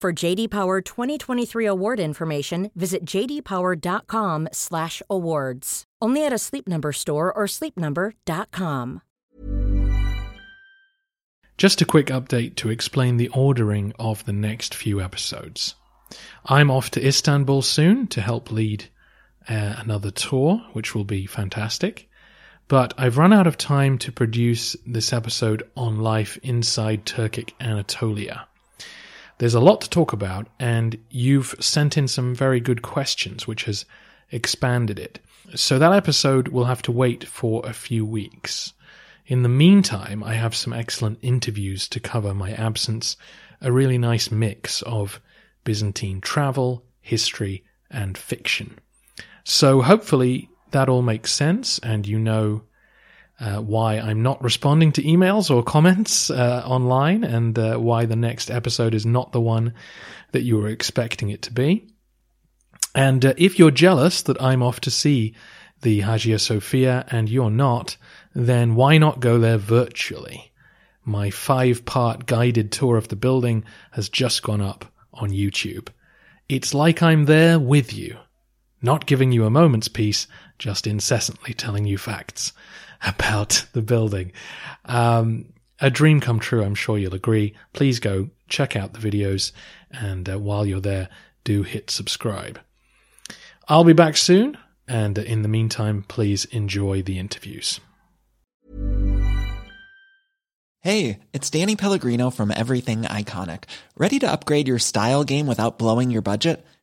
For JD Power 2023 award information, visit jdpower.com/awards. Only at a Sleep Number store or sleepnumber.com. Just a quick update to explain the ordering of the next few episodes. I'm off to Istanbul soon to help lead uh, another tour, which will be fantastic. But I've run out of time to produce this episode on life inside Turkic Anatolia. There's a lot to talk about, and you've sent in some very good questions, which has expanded it. So that episode will have to wait for a few weeks. In the meantime, I have some excellent interviews to cover my absence, a really nice mix of Byzantine travel, history, and fiction. So hopefully that all makes sense and you know uh, why I'm not responding to emails or comments uh, online and uh, why the next episode is not the one that you were expecting it to be. And uh, if you're jealous that I'm off to see the Hagia Sophia and you're not, then why not go there virtually? My five part guided tour of the building has just gone up on YouTube. It's like I'm there with you, not giving you a moment's peace, just incessantly telling you facts about the building. Um, a dream come true, I'm sure you'll agree. Please go check out the videos, and uh, while you're there, do hit subscribe. I'll be back soon, and in the meantime, please enjoy the interviews. Hey, it's Danny Pellegrino from Everything Iconic. Ready to upgrade your style game without blowing your budget?